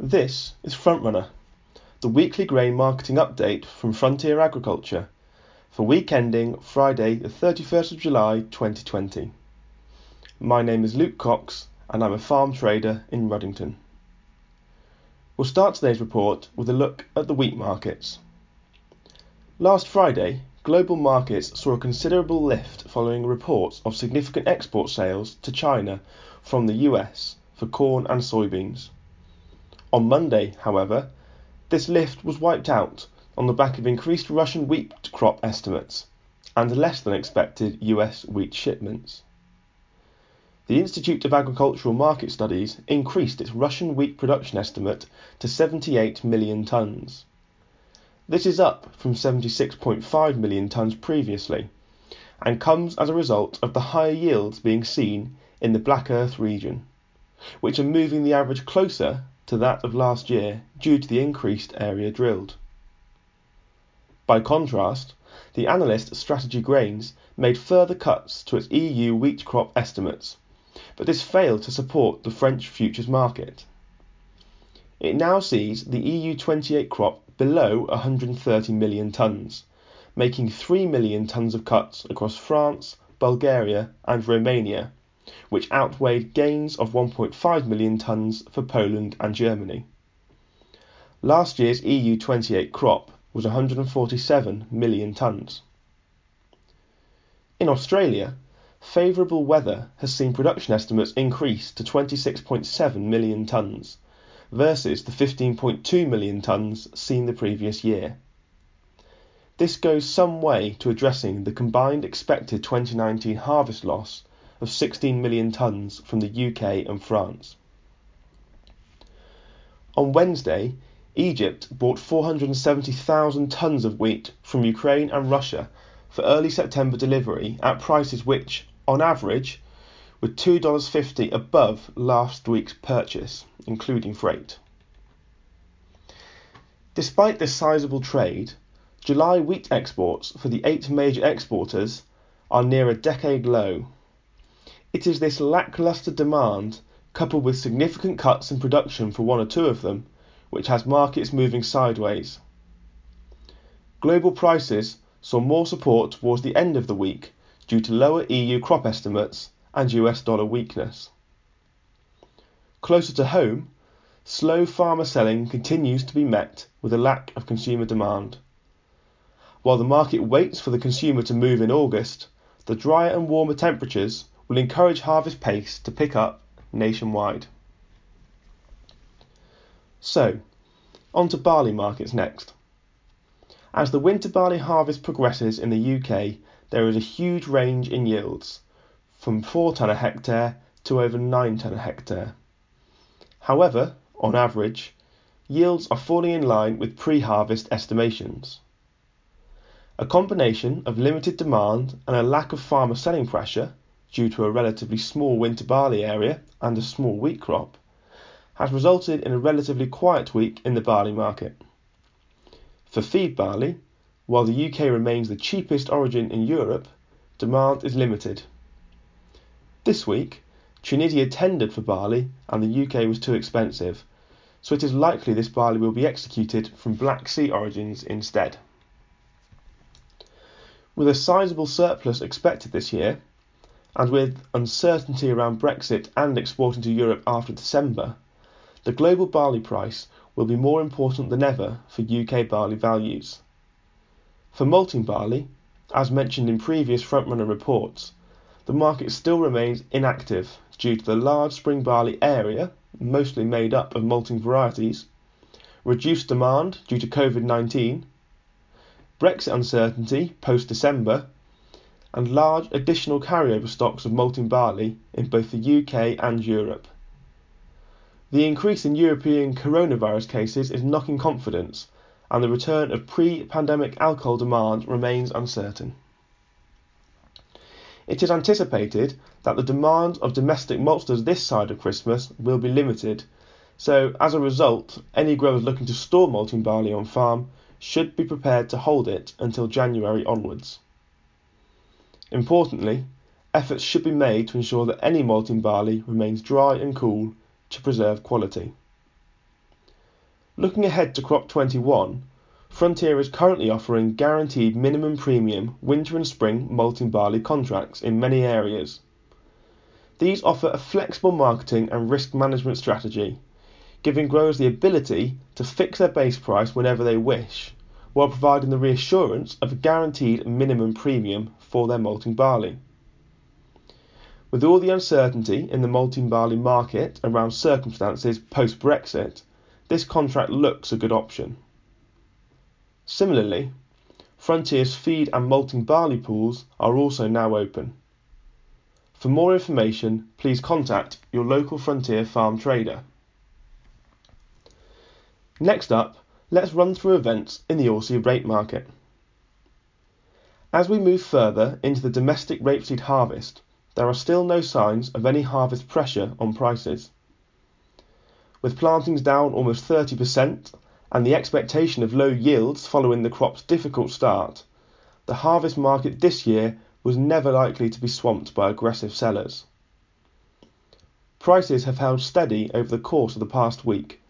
This is Frontrunner, the weekly grain marketing update from Frontier Agriculture for week ending Friday, the 31st of July 2020. My name is Luke Cox and I'm a farm trader in Ruddington. We'll start today's report with a look at the wheat markets. Last Friday, global markets saw a considerable lift following reports of significant export sales to China from the US for corn and soybeans. On Monday, however, this lift was wiped out on the back of increased Russian wheat crop estimates and less than expected US wheat shipments. The Institute of Agricultural Market Studies increased its Russian wheat production estimate to 78 million tonnes. This is up from 76.5 million tonnes previously and comes as a result of the higher yields being seen in the Black Earth region, which are moving the average closer to that of last year due to the increased area drilled. By contrast, the analyst Strategy Grains made further cuts to its EU wheat crop estimates, but this failed to support the French futures market. It now sees the EU 28 crop below 130 million tonnes, making 3 million tonnes of cuts across France, Bulgaria, and Romania which outweighed gains of 1.5 million tonnes for Poland and Germany. Last year's EU 28 crop was 147 million tonnes. In Australia, favourable weather has seen production estimates increase to 26.7 million tonnes versus the 15.2 million tonnes seen the previous year. This goes some way to addressing the combined expected 2019 harvest loss of 16 million tonnes from the UK and France. On Wednesday, Egypt bought 470,000 tonnes of wheat from Ukraine and Russia for early September delivery at prices which, on average, were $2.50 above last week's purchase, including freight. Despite this sizable trade, July wheat exports for the eight major exporters are near a decade low it is this lacklustre demand, coupled with significant cuts in production for one or two of them, which has markets moving sideways. Global prices saw more support towards the end of the week due to lower EU crop estimates and US dollar weakness. Closer to home, slow farmer selling continues to be met with a lack of consumer demand. While the market waits for the consumer to move in August, the drier and warmer temperatures will encourage harvest pace to pick up nationwide. So, on to barley markets next. As the winter barley harvest progresses in the UK, there is a huge range in yields, from 4 tonne a hectare to over 9 tonne a hectare. However, on average, yields are falling in line with pre harvest estimations. A combination of limited demand and a lack of farmer selling pressure due to a relatively small winter barley area and a small wheat crop, has resulted in a relatively quiet week in the barley market. For feed barley, while the UK remains the cheapest origin in Europe, demand is limited. This week, Tunisia tendered for barley and the UK was too expensive, so it is likely this barley will be executed from Black Sea origins instead. With a sizable surplus expected this year, and with uncertainty around Brexit and exporting to Europe after December, the global barley price will be more important than ever for UK barley values. For malting barley, as mentioned in previous frontrunner reports, the market still remains inactive due to the large spring barley area, mostly made up of malting varieties, reduced demand due to COVID 19, Brexit uncertainty post December, and large additional carryover stocks of malting barley in both the UK and Europe. The increase in European coronavirus cases is knocking confidence, and the return of pre pandemic alcohol demand remains uncertain. It is anticipated that the demand of domestic maltsters this side of Christmas will be limited, so as a result, any growers looking to store malting barley on farm should be prepared to hold it until January onwards. Importantly, efforts should be made to ensure that any malting barley remains dry and cool to preserve quality. Looking ahead to crop 21, Frontier is currently offering guaranteed minimum premium winter and spring malting barley contracts in many areas. These offer a flexible marketing and risk management strategy, giving growers the ability to fix their base price whenever they wish, while providing the reassurance of a guaranteed minimum premium for their malting barley. With all the uncertainty in the malting barley market around circumstances post Brexit, this contract looks a good option. Similarly, Frontier's feed and malting barley pools are also now open. For more information, please contact your local Frontier farm trader. Next up, let's run through events in the oilseed rape market. As we move further into the domestic rapeseed harvest, there are still no signs of any harvest pressure on prices. With plantings down almost 30% and the expectation of low yields following the crop's difficult start, the harvest market this year was never likely to be swamped by aggressive sellers. Prices have held steady over the course of the past week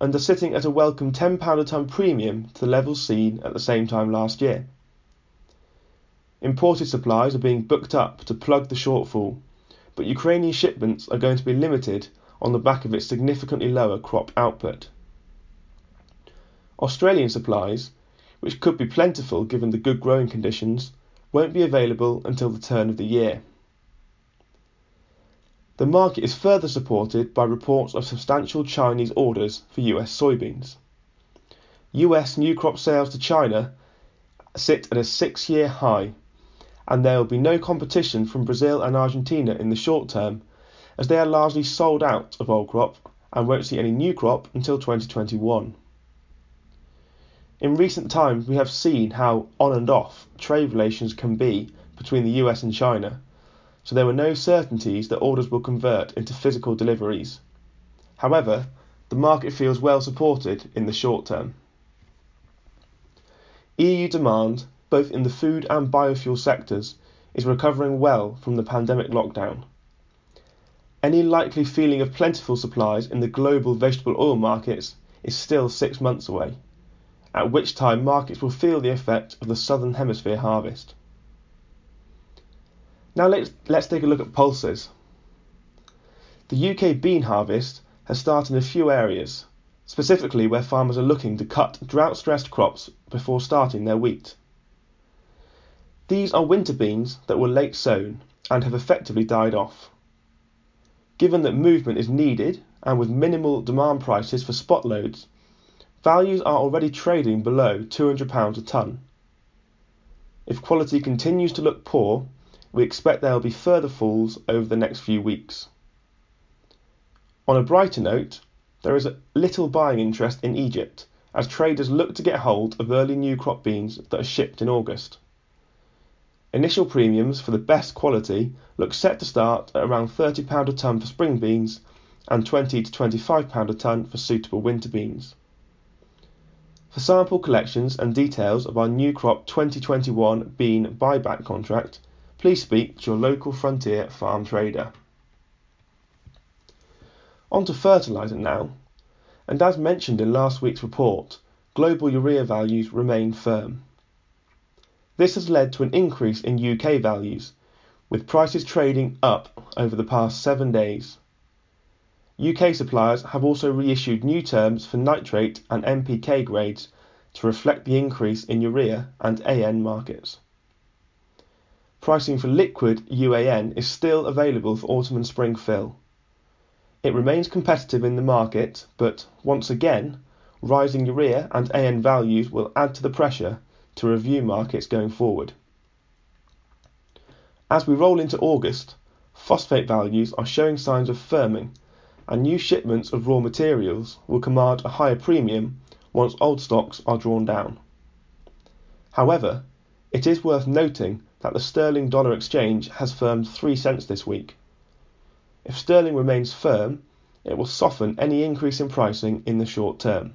and are sitting at a welcome £10 a tonne premium to the levels seen at the same time last year. Imported supplies are being booked up to plug the shortfall, but Ukrainian shipments are going to be limited on the back of its significantly lower crop output. Australian supplies, which could be plentiful given the good growing conditions, won't be available until the turn of the year. The market is further supported by reports of substantial Chinese orders for US soybeans. US new crop sales to China sit at a six year high, and there will be no competition from Brazil and Argentina in the short term, as they are largely sold out of old crop and won't see any new crop until 2021. In recent times, we have seen how on and off trade relations can be between the US and China, so there were no certainties that orders will convert into physical deliveries. However, the market feels well supported in the short term. EU demand, both in the food and biofuel sectors, is recovering well from the pandemic lockdown. Any likely feeling of plentiful supplies in the global vegetable oil markets is still six months away at which time markets will feel the effect of the southern hemisphere harvest. Now let's, let's take a look at pulses. The UK bean harvest has started in a few areas, specifically where farmers are looking to cut drought stressed crops before starting their wheat. These are winter beans that were late sown and have effectively died off. Given that movement is needed and with minimal demand prices for spot loads, Values are already trading below £200 a tonne. If quality continues to look poor, we expect there will be further falls over the next few weeks. On a brighter note, there is little buying interest in Egypt as traders look to get hold of early new crop beans that are shipped in August. Initial premiums for the best quality look set to start at around £30 a tonne for spring beans and £20 to £25 a tonne for suitable winter beans. For sample collections and details of our new crop 2021 bean buyback contract, please speak to your local Frontier farm trader. On to fertiliser now, and as mentioned in last week's report, global urea values remain firm. This has led to an increase in UK values, with prices trading up over the past seven days. UK suppliers have also reissued new terms for nitrate and NPK grades to reflect the increase in urea and AN markets. Pricing for liquid UAN is still available for autumn and spring fill. It remains competitive in the market, but once again, rising urea and AN values will add to the pressure to review markets going forward. As we roll into August, phosphate values are showing signs of firming and new shipments of raw materials will command a higher premium once old stocks are drawn down. However, it is worth noting that the sterling dollar exchange has firmed 3 cents this week. If sterling remains firm, it will soften any increase in pricing in the short term.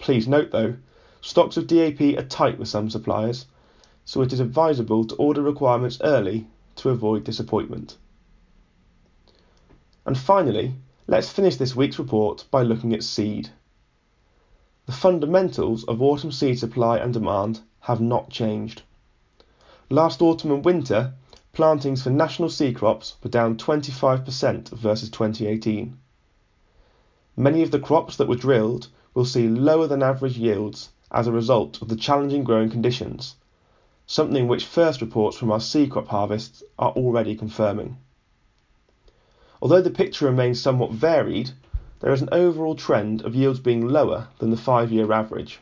Please note though, stocks of DAP are tight with some suppliers, so it is advisable to order requirements early to avoid disappointment. And finally, let's finish this week's report by looking at seed. the fundamentals of autumn seed supply and demand have not changed. Last autumn and winter, plantings for national seed crops were down 25% versus 2018. Many of the crops that were drilled will see lower than average yields as a result of the challenging growing conditions, something which first reports from our seed crop harvests are already confirming. Although the picture remains somewhat varied, there is an overall trend of yields being lower than the five year average.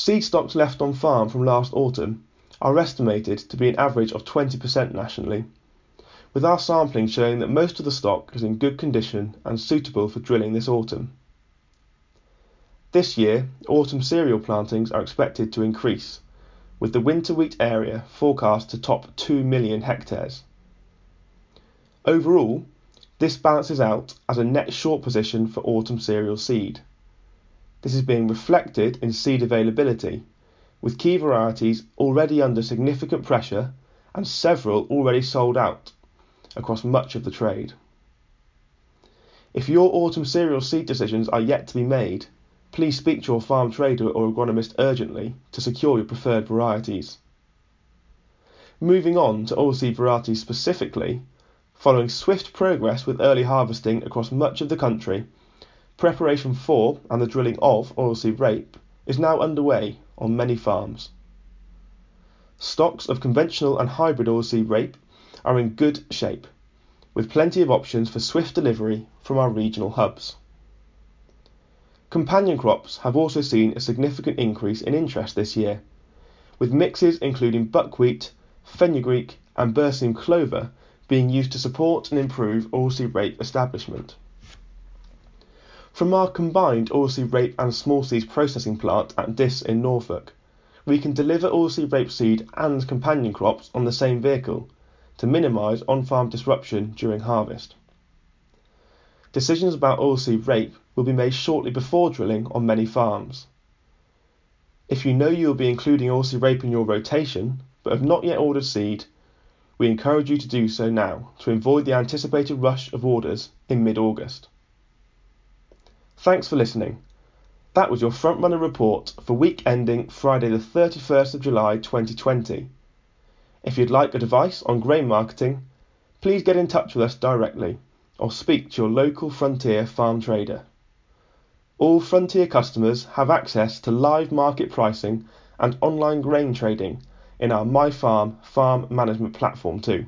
Seed stocks left on farm from last autumn are estimated to be an average of 20% nationally, with our sampling showing that most of the stock is in good condition and suitable for drilling this autumn. This year, autumn cereal plantings are expected to increase, with the winter wheat area forecast to top 2 million hectares. Overall, this balances out as a net short position for autumn cereal seed. This is being reflected in seed availability, with key varieties already under significant pressure and several already sold out across much of the trade. If your autumn cereal seed decisions are yet to be made, please speak to your farm trader or agronomist urgently to secure your preferred varieties. Moving on to oilseed varieties specifically, following swift progress with early harvesting across much of the country, preparation for and the drilling of oilseed rape is now underway on many farms. Stocks of conventional and hybrid oilseed rape are in good shape, with plenty of options for swift delivery from our regional hubs. Companion crops have also seen a significant increase in interest this year, with mixes including buckwheat, fenugreek, and berseem clover being used to support and improve oilseed rape establishment. From our combined oilseed rape and small seeds processing plant at Diss in Norfolk, we can deliver oilseed rape seed and companion crops on the same vehicle to minimise on-farm disruption during harvest. Decisions about oilseed rape will be made shortly before drilling on many farms. If you know you will be including oilseed rape in your rotation, but have not yet ordered seed, we encourage you to do so now to avoid the anticipated rush of orders in mid-August. Thanks for listening. That was your Frontrunner report for week ending Friday the 31st of July 2020. If you'd like advice on grain marketing, please get in touch with us directly or speak to your local Frontier farm trader. All Frontier customers have access to live market pricing and online grain trading in our MyFarm farm management platform too.